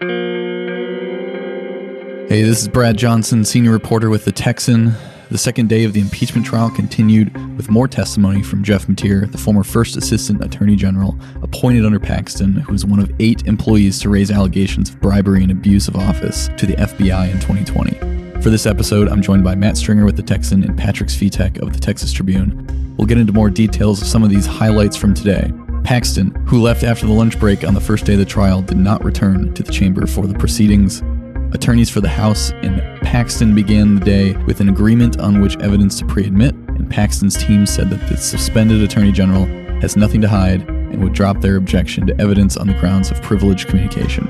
Hey, this is Brad Johnson, senior reporter with The Texan. The second day of the impeachment trial continued with more testimony from Jeff Mateer, the former first assistant attorney general appointed under Paxton, who was one of eight employees to raise allegations of bribery and abuse of office to the FBI in 2020. For this episode, I'm joined by Matt Stringer with The Texan and Patrick Svitek of the Texas Tribune. We'll get into more details of some of these highlights from today. Paxton, who left after the lunch break on the first day of the trial, did not return to the chamber for the proceedings. Attorneys for the House and Paxton began the day with an agreement on which evidence to pre admit, and Paxton's team said that the suspended Attorney General has nothing to hide and would drop their objection to evidence on the grounds of privileged communication.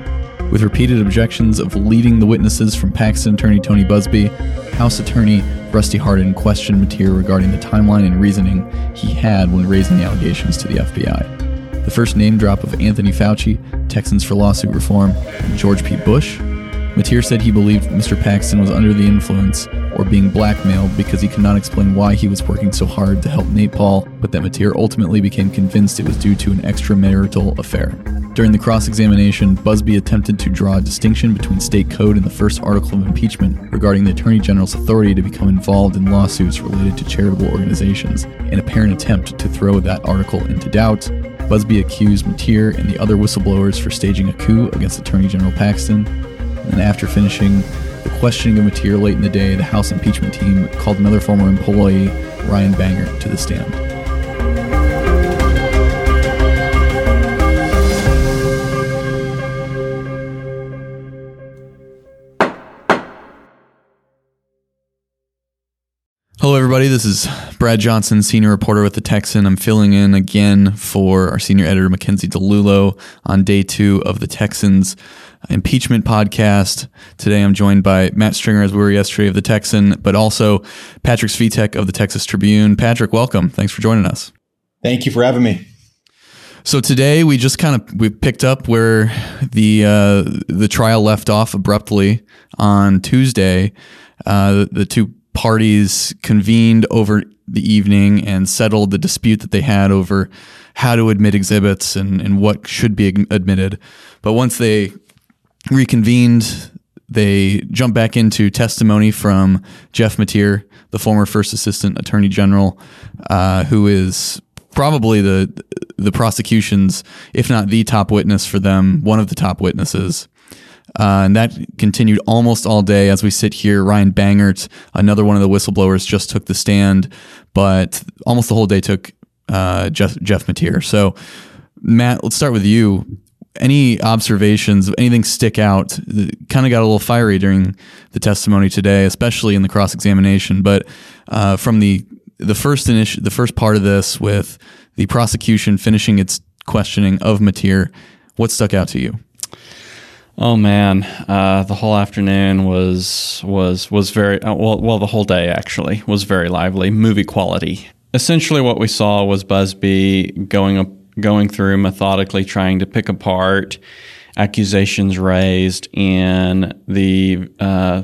With repeated objections of leading the witnesses from Paxton attorney Tony Buzbee, House attorney Rusty Hardin questioned Mateer regarding the timeline and reasoning he had when raising the allegations to the FBI. The first name drop of Anthony Fauci, Texans for Lawsuit Reform, and George P. Bush Mateer said he believed Mr. Paxton was under the influence or being blackmailed because he could not explain why he was working so hard to help Nate Paul, but that Mateer ultimately became convinced it was due to an extramarital affair. During the cross examination, Buzbee attempted to draw a distinction between state code and the first article of impeachment regarding the Attorney General's authority to become involved in lawsuits related to charitable organizations, an apparent attempt to throw that article into doubt. Buzbee accused Mateer and the other whistleblowers for staging a coup against Attorney General Paxton, and after finishing the questioning of Mateer late in the day, the House impeachment team called another former employee, Ryan Bangert, to the stand. Hello, everybody. This is Brad Johnson, senior reporter with the Texan. I'm filling in again for our senior editor, Mackenzie DeLulo, on day two of the Texans impeachment podcast. Today I'm joined by Matt Stringer, as we were yesterday, of the Texan, but also Patrick Svitek of the Texas Tribune. Patrick, welcome. Thanks for joining us. Thank you for having me. So today we just kind of we picked up where the uh, the trial left off abruptly on Tuesday. Uh, the, the two parties convened over the evening and settled the dispute that they had over how to admit exhibits and, and what should be admitted. But once they reconvened. They jumped back into testimony from Jeff Mateer, the former first assistant attorney general, uh, who is probably the the prosecution's, if not the top witness for them, one of the top witnesses. Uh, and that continued almost all day as we sit here. Ryan Bangert, another one of the whistleblowers, just took the stand, but almost the whole day took uh, Jeff, Jeff. So, Matt, let's start with you any observations, anything stick out? Kind of got a little fiery during the testimony today, especially in the cross examination. But uh, from the the first initi- the first part of this, with the prosecution finishing its questioning of Mateer, what stuck out to you? Oh man, uh, the whole afternoon was was was very uh, well. Well, the whole day actually was very lively, movie quality. Essentially, what we saw was Buzbee going up going through methodically trying to pick apart accusations raised in the uh,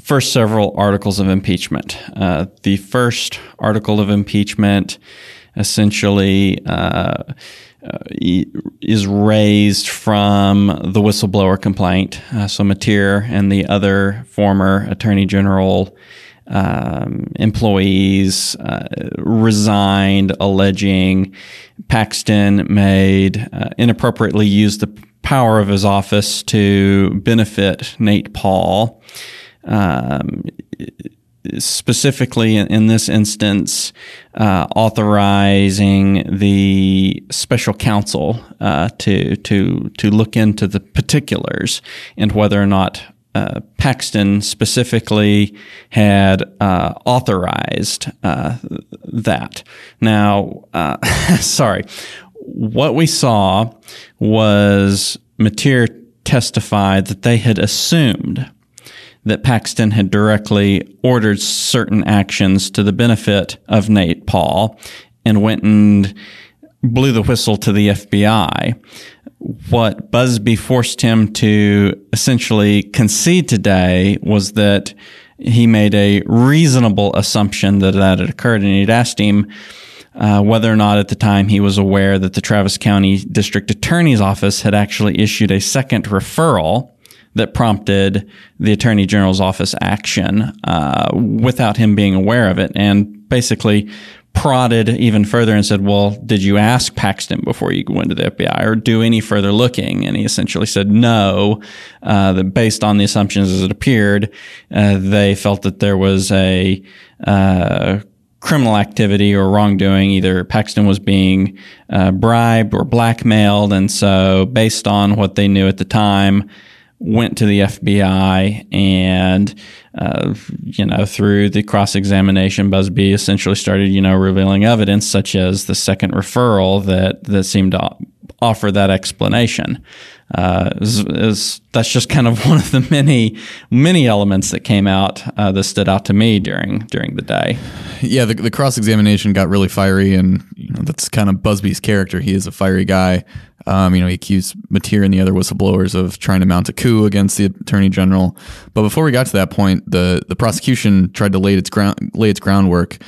first several articles of impeachment. Uh, the first article of impeachment essentially uh, uh is raised from the whistleblower complaint. Uh, so Mateer and the other former Attorney General um, employees uh, resigned, alleging Paxton made uh, inappropriately used the power of his office to benefit Nate Paul. Um, specifically in, in, this instance, uh, authorizing the special counsel uh, to to to look into the particulars and whether or not uh, Paxton specifically had uh, authorized uh, that. Now, uh, sorry, what we saw was Mateer testified that they had assumed that Paxton had directly ordered certain actions to the benefit of Nate Paul and went and blew the whistle to the FBI what Buzbee forced him to essentially concede today was that he made a reasonable assumption that that had occurred, and he'd asked him uh, whether or not at the time he was aware that the Travis County District Attorney's Office had actually issued a second referral that prompted the Attorney General's office action uh, without him being aware of it, and basically prodded even further and said, Well, did you ask Paxton before you went to the FBI or do any further looking? And he essentially said no, uh, that based on the assumptions as it appeared, uh, they felt that there was a uh, criminal activity or wrongdoing. Either Paxton was being uh, bribed or blackmailed. And so, based on what they knew at the time, went to the FBI and, uh, you know, through the cross examination, Buzbee essentially started, you know, revealing evidence such as the second referral that, that seemed to offer that explanation. Uh, is, is, that's just kind of one of the many many elements that came out uh, that stood out to me during during the day. Yeah, the, the cross examination got really fiery, and you know, that's kind of Buzbee's character. He is a fiery guy. Um, you know, he accused Mateer and the other whistleblowers of trying to mount a coup against the attorney general. But before we got to that point, the the prosecution tried to lay its ground lay its groundwork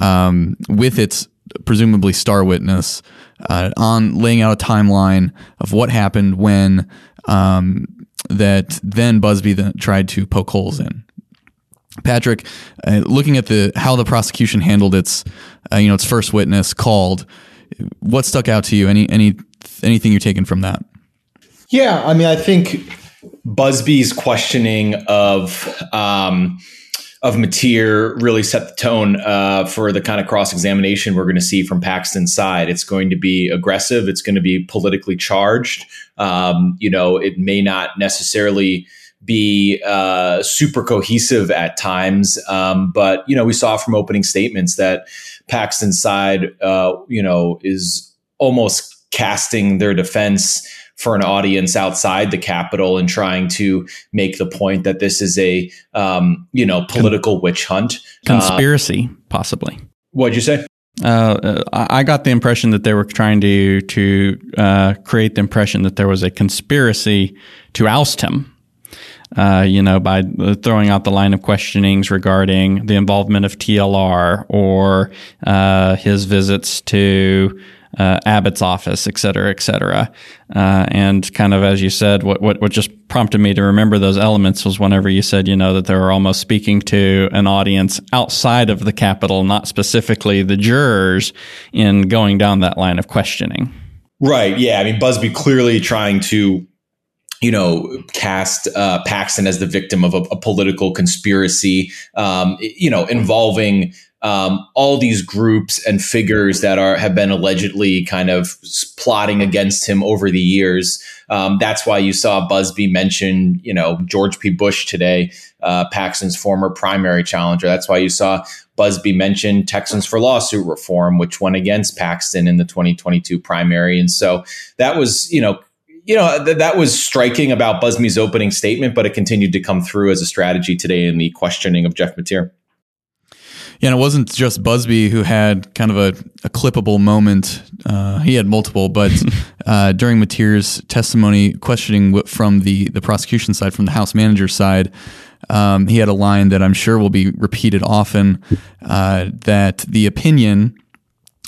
um, with its presumably star witness uh, on laying out a timeline of what happened when um, that then Buzbee then tried to poke holes in. Patrick, uh, looking at the how the prosecution handled its uh, you know its first witness called, what stuck out to you? Any any anything you're taking from that? Yeah, I mean, I think Buzbee's questioning of um, of Mateer really set the tone uh, for the kind of cross examination we're going to see from Paxton's side. It's going to be aggressive. It's going to be politically charged. Um, you know, it may not necessarily be uh, super cohesive at times, um, but you know, we saw from opening statements that Paxton's side, uh, you know, is almost casting their defense for an audience outside the Capitol and trying to make the point that this is a um, you know political witch hunt, conspiracy, uh, possibly. What'd you say? Uh, I got the impression that they were trying to to uh, create the impression that there was a conspiracy to oust him. Uh, you know, by throwing out the line of questionings regarding the involvement of TLR or uh, his visits to uh, Abbott's office, et cetera, et cetera. Uh, and kind of as you said, what, what, what just prompted me to remember those elements was whenever you said, you know, that they were almost speaking to an audience outside of the Capitol, not specifically the jurors, in going down that line of questioning. Right. Yeah. I mean, Buzbee clearly trying to you know, cast uh, Paxton as the victim of a, a political conspiracy, um, you know, involving um, all these groups and figures that are have been allegedly kind of plotting against him over the years. Um, that's why you saw Buzbee mention, you know, George P. Bush today, uh, Paxton's former primary challenger. That's why you saw Buzbee mention Texans for lawsuit reform, which went against Paxton in the 2022 primary. And so that was, you know, you know th- that was striking about Buzbee's opening statement, but it continued to come through as a strategy today in the questioning of Jeff Mateer. Yeah, and it wasn't just Buzbee who had kind of a, a clippable moment. Uh, he had multiple, but uh, during Mateer's testimony, questioning from the the prosecution side, from the House manager side, um, he had a line that I'm sure will be repeated often. Uh, that the opinion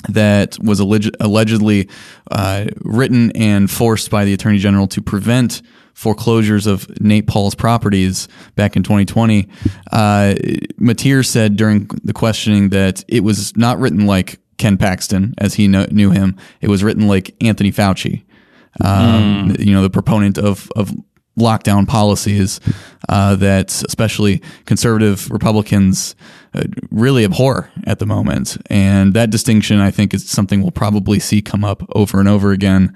that was alleg- allegedly uh, written and forced by the attorney general to prevent foreclosures of Nate Paul's properties back in 2020, uh, Mateer said during the questioning that it was not written like Ken Paxton as he knew him. It was written like Anthony Fauci, um, mm. you know, the proponent of of lockdown policies uh, that especially conservative Republicans uh, really abhor at the moment. And that distinction, I think, is something we'll probably see come up over and over again.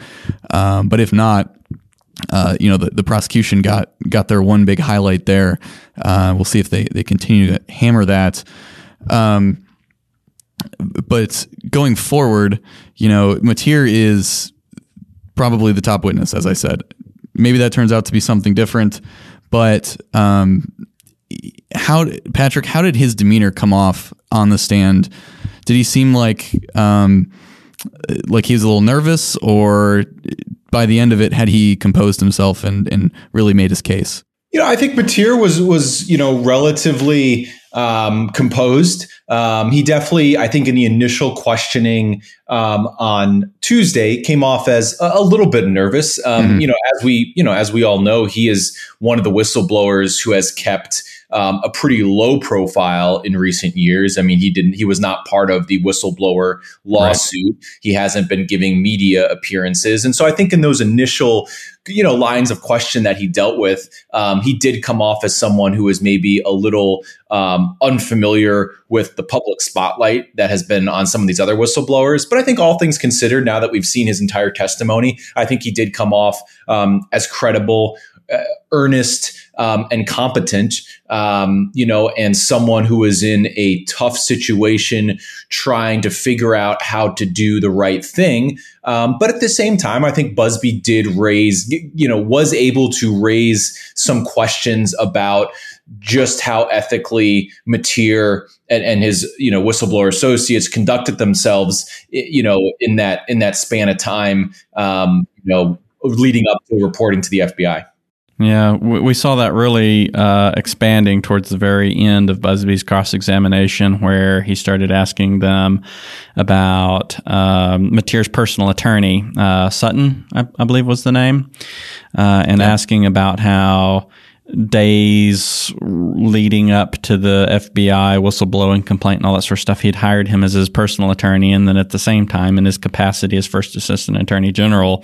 Um, but if not, uh, you know, the, the prosecution got got their one big highlight there. Uh, we'll see if they, they continue to hammer that. Um, but going forward, you know, Mateer is probably the top witness, as I said. Maybe that turns out to be something different, but um, how Patrick, how did his demeanor come off on the stand? Did he seem like um, like he was a little nervous, or by the end of it, had he composed himself and and really made his case? You know, I think Mateer was was you know relatively um, composed. Um, he definitely, I think, in the initial questioning um, on Tuesday, came off as a, a little bit nervous. Um, mm-hmm. You know, as we, you know, as we all know, he is one of the whistleblowers who has kept um, a pretty low profile in recent years. I mean, he didn't, he was not part of the whistleblower lawsuit. Right. He hasn't been giving media appearances. And so I think in those initial, you know, lines of question that he dealt with, um, he did come off as someone who is maybe a little um, unfamiliar with the public spotlight that has been on some of these other whistleblowers. But I think all things considered, now that we've seen his entire testimony, I think he did come off um, as credible, earnest, um, and competent, um, you know, and someone who is in a tough situation trying to figure out how to do the right thing. Um, but at the same time, I think Buzbee did raise, you know, was able to raise some questions about just how ethically Mateer and, and, his you know whistleblower associates conducted themselves you know in that in that span of time um, you know leading up to reporting to the FBI. Yeah, we saw that really uh, expanding towards the very end of Buzbee's cross examination, where he started asking them about um, Mateer's personal attorney, uh, Sutton, I, I, believe was the name, uh, and yeah. asking about how days leading up to the FBI whistleblowing complaint and all that sort of stuff, he'd hired him as his personal attorney. And then at the same time, in his capacity as first assistant attorney general,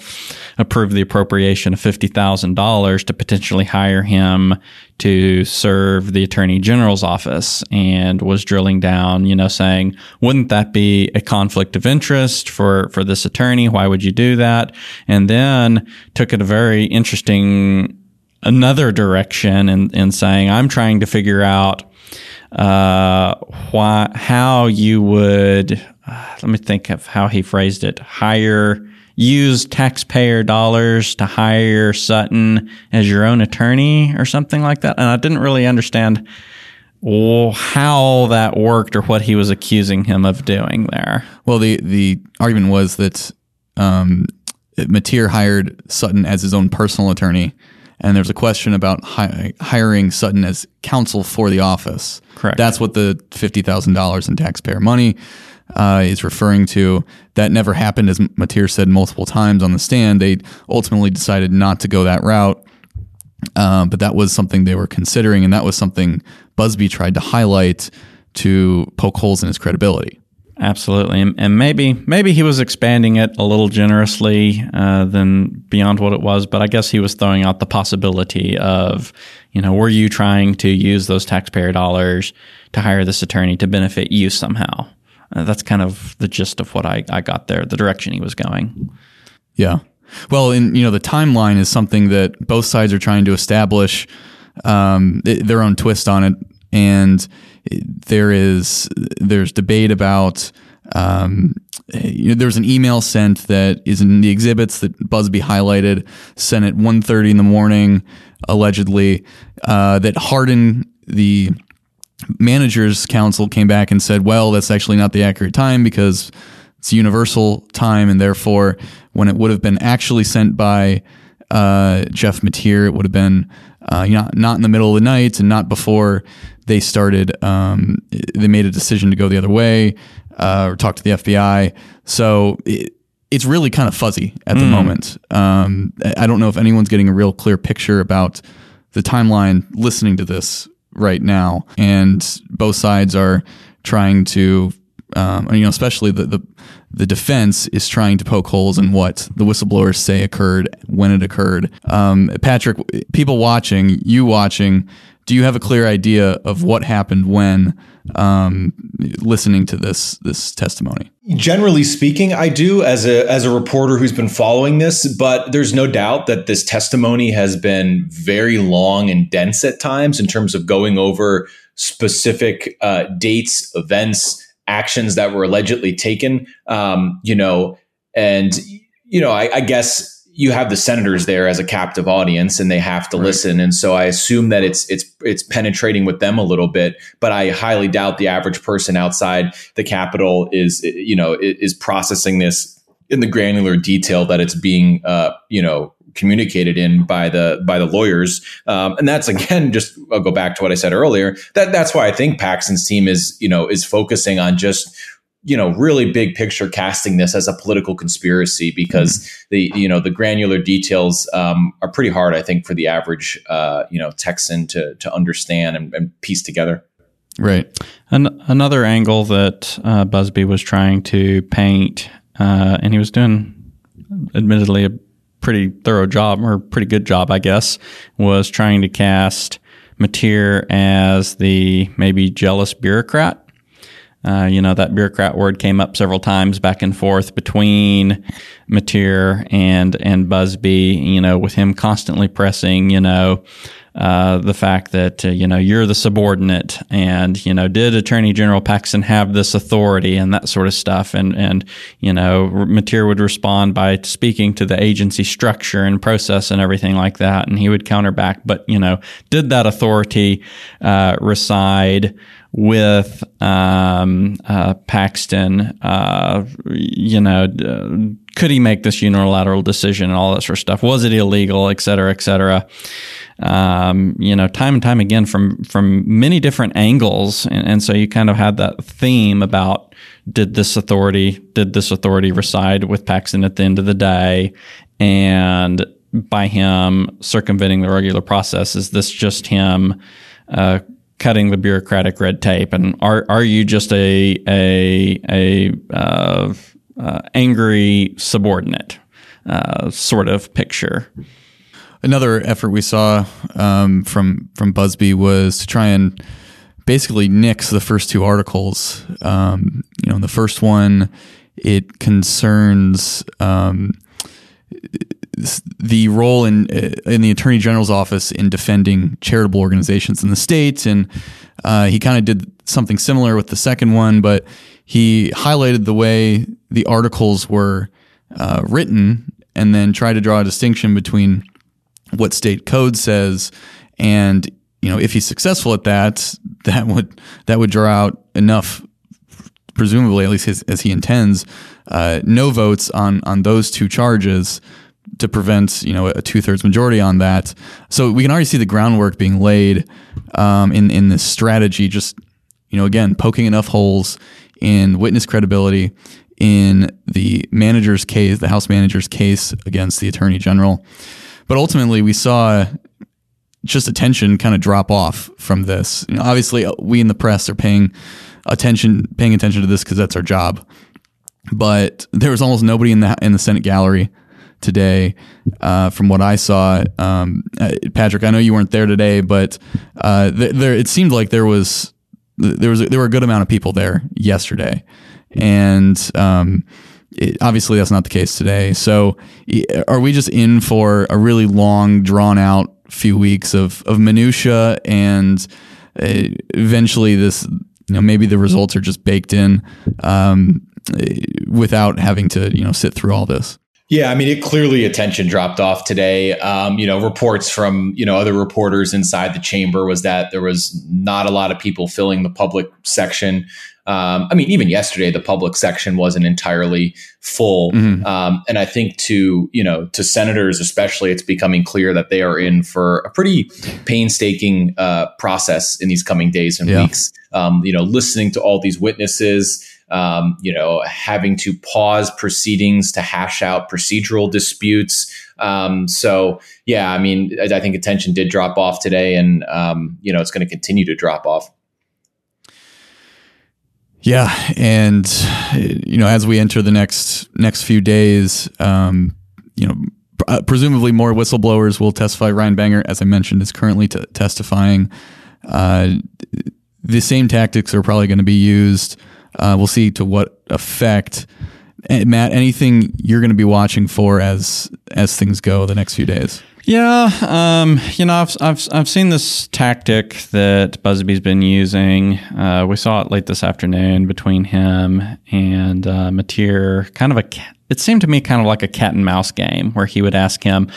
approved the appropriation of $50,000 to potentially hire him to serve the attorney general's office and was drilling down, you know, saying, wouldn't that be a conflict of interest for, for this attorney? Why would you do that? And then took it a very interesting another direction and in, in saying, I'm trying to figure out uh, why, how you would, uh, let me think of how he phrased it, hire, use taxpayer dollars to hire Sutton as your own attorney or something like that. And I didn't really understand how that worked or what he was accusing him of doing there. Well, the, the argument was that um, hired Sutton as his own personal attorney and there's a question about hi- hiring Sutton as counsel for the office. Correct. That's what the fifty thousand dollars in taxpayer money uh, is referring to. That never happened, as Mateer said multiple times on the stand. They ultimately decided not to go that route, uh, but that was something they were considering, and that was something Buzbee tried to highlight to poke holes in his credibility. Absolutely, and, and, maybe maybe he was expanding it a little generously uh, than beyond what it was, but I guess he was throwing out the possibility of, you know, were you trying to use those taxpayer dollars to hire this attorney to benefit you somehow? Uh, that's kind of the gist of what I, I got there, the direction he was going. Yeah, well, and you know, the timeline is something that both sides are trying to establish um, their own twist on it, and there is there's debate about um, you know, there was an email sent that is in the exhibits that Buzbee highlighted, sent at 1.30 in the morning, allegedly, uh, that Hardin, the managers counsel, came back and said, well, that's actually not the accurate time because it's universal time, and therefore, when it would have been actually sent by uh, Jeff Mateer, it would have been uh, you know, not in the middle of the night and not before they started, um, they made a decision to go the other way uh, or talk to the FBI. So it, it's really kind of fuzzy at the mm. moment. Um, I don't know if anyone's getting a real clear picture about the timeline listening to this right now. And both sides are trying to, um, you know, especially the, the, the defense is trying to poke holes in what the whistleblowers say occurred when it occurred. Um, Patrick, people watching, you watching, do you have a clear idea of what happened when um, listening to this this testimony? Generally speaking, I do as a as a reporter who's been following this, but there's no doubt that this testimony has been very long and dense at times in terms of going over specific uh, dates, events, actions that were allegedly taken. Um, you know, and you know, I, I guess you have the senators there as a captive audience and they have to right. listen and so i assume that it's it's it's penetrating with them a little bit but i highly doubt the average person outside the capitol is you know is processing this in the granular detail that it's being uh, you know communicated in by the by the lawyers, um, and that's again just I'll go back to what I said earlier. That that's why I think Paxton's team is you know is focusing on just you know really big picture casting this as a political conspiracy because mm-hmm. the you know the granular details um, are pretty hard I think for the average uh, you know Texan to to understand and, and piece together. Right. An- another angle that uh, Buzbee was trying to paint, uh, and he was doing, admittedly, a pretty thorough job or pretty good job, I guess, was trying to cast Mateer as the maybe jealous bureaucrat. Uh, you know, that bureaucrat word came up several times back and forth between Mateer and, and Buzbee, you know, with him constantly pressing, you know, uh, the fact that uh, you know you're the subordinate, and you know did Attorney General Paxton have this authority and that sort of stuff, and and you know Mateer would respond by speaking to the agency structure and process and everything like that, and he would counter back, but you know did that authority uh, reside? With um, uh, Paxton, uh, you know, could he make this unilateral decision and all that sort of stuff? Was it illegal, et cetera, et cetera? um, you know, time and time again from from many different angles, and, and, so you kind of had that theme about did this authority did this authority reside with Paxton at the end of the day, and by him circumventing the regular process, is this just him? Uh, cutting the bureaucratic red tape, and are are you just a a a uh, uh, angry subordinate uh, sort of picture? Another effort we saw um, from from Buzbee was to try and basically nix the first two articles. Um, you know, the first one it concerns um, the role in uh, in the attorney general's office in defending charitable organizations in the state, and uh, he kind of did something similar with the second one, but he highlighted the way the articles were uh, written, and then tried to draw a distinction between what state code says, and you know if he's successful at that, that would that would draw out enough, presumably at least as he intends, uh, no votes on on those two charges to prevent you know a two thirds majority on that. So we can already see the groundwork being laid um, in in this strategy. Just you know again poking enough holes in witness credibility in the manager's case, the House manager's case against the Attorney General. But ultimately, we saw just attention kind of drop off from this. You know, obviously, uh, we in the press are paying attention, paying attention to this because that's our job. But there was almost nobody in the in the Senate gallery today, uh, from what I saw. Um, uh, Patrick, I know you weren't there today, but uh, th- there it seemed like there was there was there were a good amount of people there yesterday, and um, it, obviously, that's not the case today. So, are we just in for a really long, drawn out few weeks of of minutia, and uh, eventually, this you know maybe the results are just baked in um, without having to you know sit through all this. Yeah, I mean, it clearly attention dropped off today. Um, you know, reports from you know other reporters inside the chamber was that there was not a lot of people filling the public section. Um, I mean, even yesterday, the public section wasn't entirely full. Mm-hmm. Um, and I think to, you know, to senators, especially, it's becoming clear that they are in for a pretty painstaking uh, process in these coming days and yeah. weeks. Um, you know, listening to all these witnesses, um, you know, having to pause proceedings to hash out procedural disputes. Um, so, yeah, I mean, I, I, think attention did drop off today, and um, you know, it's going to continue to drop off. Yeah, and you know, as we enter the next next few days, um, you know, uh, presumably more whistleblowers will testify. Ryan Bangert, as I mentioned, is currently t- testifying. Uh, the same tactics are probably going to be used. Uh, we'll see to what effect. And Matt, anything you're going to be watching for as as things go the next few days? Yeah, um, you know, I've, I've I've seen this tactic that Buzbee's been using. Uh, we saw it late this afternoon between him and uh, Mateer. Kind of a, it seemed to me kind of like a cat and mouse game where he would ask him,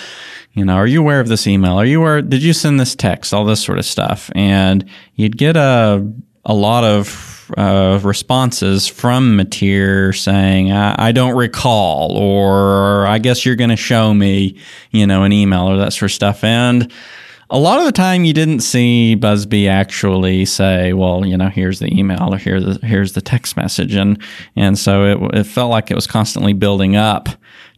you know, are you aware of this email? Are you aware? Did you send this text? All this sort of stuff, and you'd get a a lot of uh, responses from Mateer saying, I, I, don't recall, or I guess you're going to show me, you know, an email or that sort of stuff. And a lot of the time you didn't see Buzbee actually say, well, you know, here's the email or here's the, here's the text message. And, and so it, it felt like it was constantly building up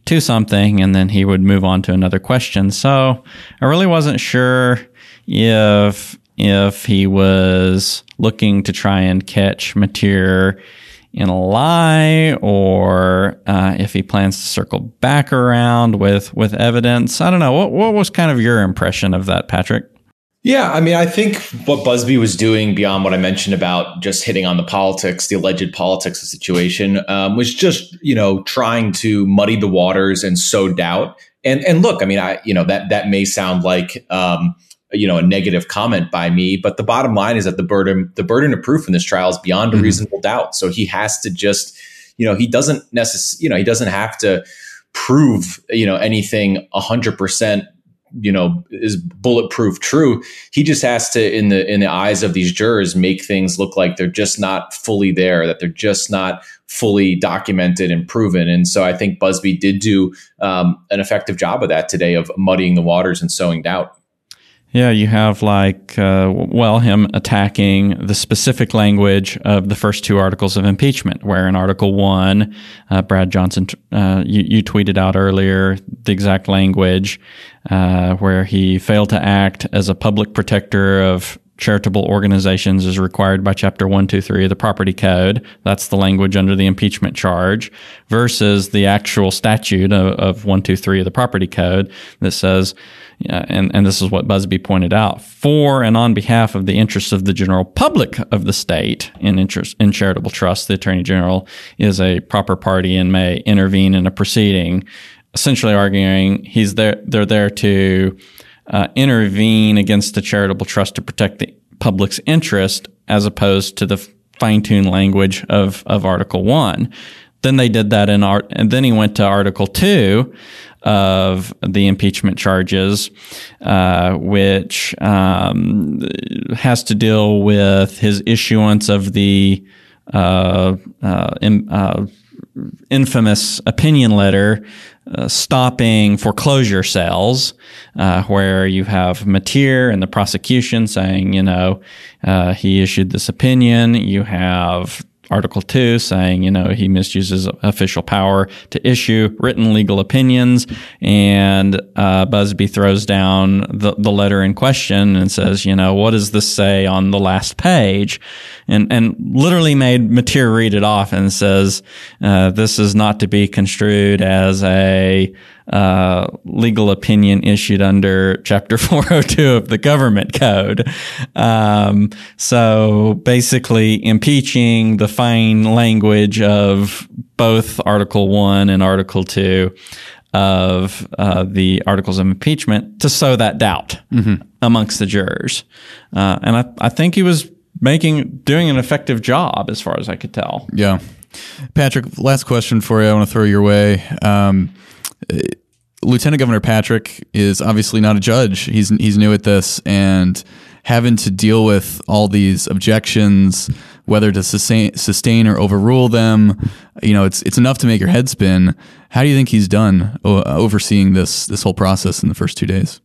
to something and then he would move on to another question. So I really wasn't sure if if he was looking to try and catch Mateer in a lie or uh, if he plans to circle back around with with evidence. I don't know. What what was kind of your impression of that, Patrick? Yeah, I mean, I think what Buzbee was doing beyond what I mentioned about just hitting on the politics, the alleged politics of the situation, um, was just you know trying to muddy the waters and sow doubt. And and look, I mean, I you know that that may sound like um, you know a negative comment by me, but the bottom line is that the burden the burden of proof in this trial is beyond a mm-hmm. reasonable doubt. So he has to just you know he doesn't necessarily you know he doesn't have to prove you know anything hundred percent you know is bulletproof true he just has to in the in the eyes of these jurors make things look like they're just not fully there that they're just not fully documented and proven and so i think buzbee did do um, an effective job of that today of muddying the waters and sowing doubt yeah, you have like, uh, well, him attacking the specific language of the first two articles of impeachment, where in Article 1, uh, Brad Johnson, uh, you, you, tweeted out earlier the exact language, uh, where he failed to act as a public protector of charitable organizations is required by Chapter 123 of the Property Code. That's the language under the impeachment charge, versus the actual statute of, of 123 of the Property Code that says, yeah, and, and this is what Buzbee pointed out, for and on behalf of the interests of the general public of the state in interest in charitable trust, the Attorney General is a proper party and may intervene in a proceeding, essentially arguing he's there they're there to uh, intervene against the charitable trust to protect the public's interest as opposed to the fine-tuned language of, of Article 1. Then they did that in art, and then he went to Article 2 of the impeachment charges, uh, which um, has to deal with his issuance of the uh, uh, in, uh, infamous opinion letter uh, stopping foreclosure sales, uh, where you have Mateer and the prosecution saying, you know, uh, he issued this opinion. You have Article 2 saying, you know, he misuses official power to issue written legal opinions. And uh, Buzbee throws down the, the letter in question and says, you know, what does this say on the last page? And, and literally made Mateer read it off and says, uh, this is not to be construed as a uh, legal opinion issued under Chapter 402 of the Government Code. Um, so basically, impeaching the fine language of both Article 1 and Article 2 of uh, the articles of impeachment to sow that doubt mm-hmm. amongst the jurors. Uh, and I, I think he was making doing an effective job as far as I could tell. Yeah. Patrick, last question for you. I want to throw your way. Um, Lieutenant Governor Patrick is obviously not a judge. He's he's new at this and having to deal with all these objections, whether to sustain, sustain or overrule them. You know, it's it's enough to make your head spin. How do you think he's done overseeing this this whole process in the first two days?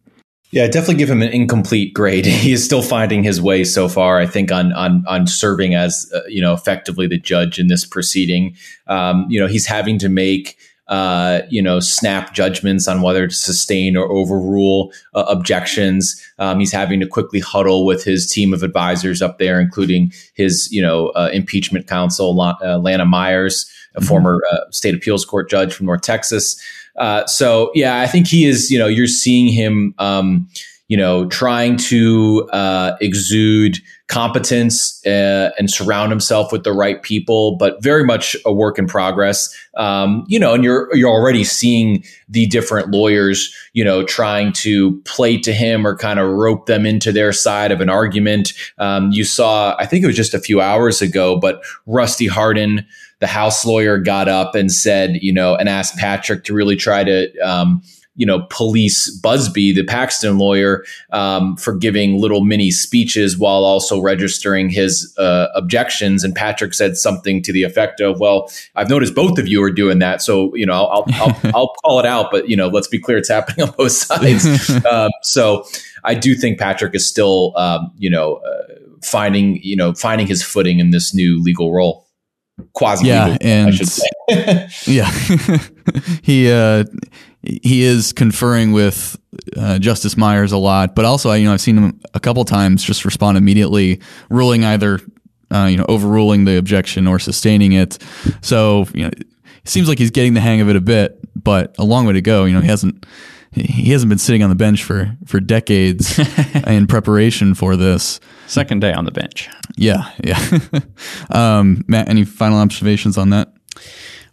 Yeah, definitely give him an incomplete grade. He is still finding his way so far. I think on on on serving as uh, you know effectively the judge in this proceeding. Um, you know, he's having to make uh, you know, snap judgments on whether to sustain or overrule uh, objections. Um, he's having to quickly huddle with his team of advisors up there, including his, you know, uh, impeachment counsel, uh, Lana Myers, a mm-hmm. former uh, state appeals court judge from North Texas. Uh, so, yeah, I think he is, you know, you're seeing him, um, you know, trying to exude competence uh, and surround himself with the right people, but very much a work in progress. Um, you know, and you're you're already seeing the different lawyers, you know, trying to play to him or kind of rope them into their side of an argument. Um, you saw, I think it was just a few hours ago, but Rusty Hardin, the House lawyer, got up and said, you know, and asked Patrick to really try to. Um, you know, police Buzbee, the Paxton lawyer, um, for giving little mini speeches while also registering his uh, objections. And Patrick said something to the effect of, "Well, I've noticed both of you are doing that, so you know, I'll I'll, I'll call it out, but you know, let's be clear, it's happening on both sides." um, so I do think Patrick is still, um, you know, uh, finding you know finding his footing in this new legal role quasi yeah, and yeah, he uh, he is conferring with uh, Justice Myers a lot, but also you know I've seen him a couple times just respond immediately, ruling either uh, you know overruling the objection or sustaining it. So you know, it seems like he's getting the hang of it a bit, but a long way to go. You know, he hasn't he hasn't been sitting on the bench for for decades in preparation for this. Second day on the bench. Yeah, yeah. um, Matt, any final observations on that?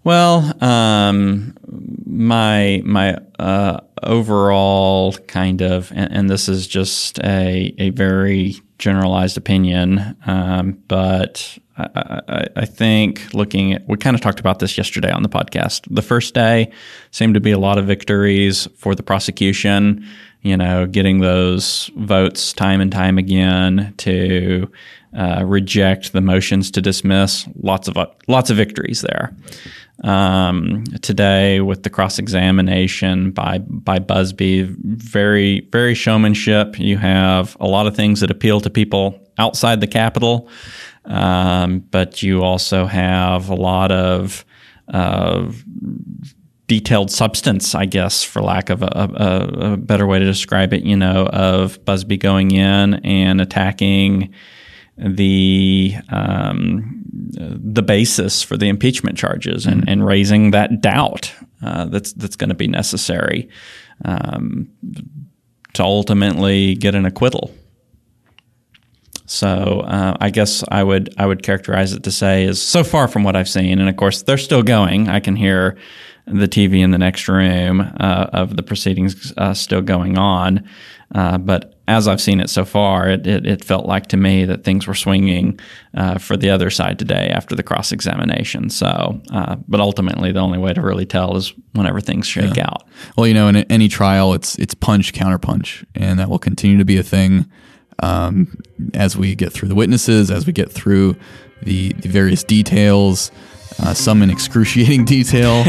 Well, um, my my uh, overall kind of, and, and, this is just a a very generalized opinion, um, but I, I, think looking at, we kind of talked about this yesterday on the podcast. The first day seemed to be a lot of victories for the prosecution, you know, getting those votes time and time again to uh, reject the motions to dismiss. Lots of lots of victories there. Um, today, with the cross examination by by Buzbee, very very showmanship. You have a lot of things that appeal to people outside the Capitol. Um, but you also have a lot of uh, detailed substance, I guess, for lack of a, a, a, better way to describe it, you know, of Buzbee going in and attacking the um, the basis for the impeachment charges and, mm-hmm. and raising that doubt uh, that's that's going to be necessary um, to ultimately get an acquittal. So uh, I guess I would I would characterize it to say is so far from what I've seen, and of course they're still going. I can hear the TV in the next room uh, of the proceedings uh, still going on, uh, but as I've seen it so far, it, it, it, felt like to me that things were swinging uh, for the other side today after the cross examination. So, uh, but ultimately, the only way to really tell is whenever things shake yeah. out. Well, you know, in any trial, it's it's punch counter punch, and that will continue to be a thing um, as we get through the witnesses, as we get through the, the various details, uh, some in excruciating detail,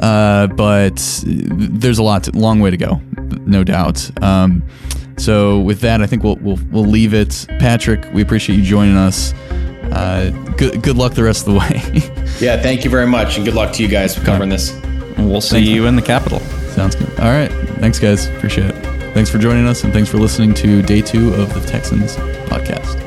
uh, but there's a lot, to, long way to go, no doubt. Um, so with that, I think we'll, we'll we'll leave it. Patrick, we appreciate you joining us. Uh, good good luck the rest of the way. yeah, thank you very much, and good luck to you guys for covering this. We'll see you in the Capitol. Sounds good. All right, thanks guys, appreciate it. Thanks for joining us, and thanks for listening to day two of the Texans podcast.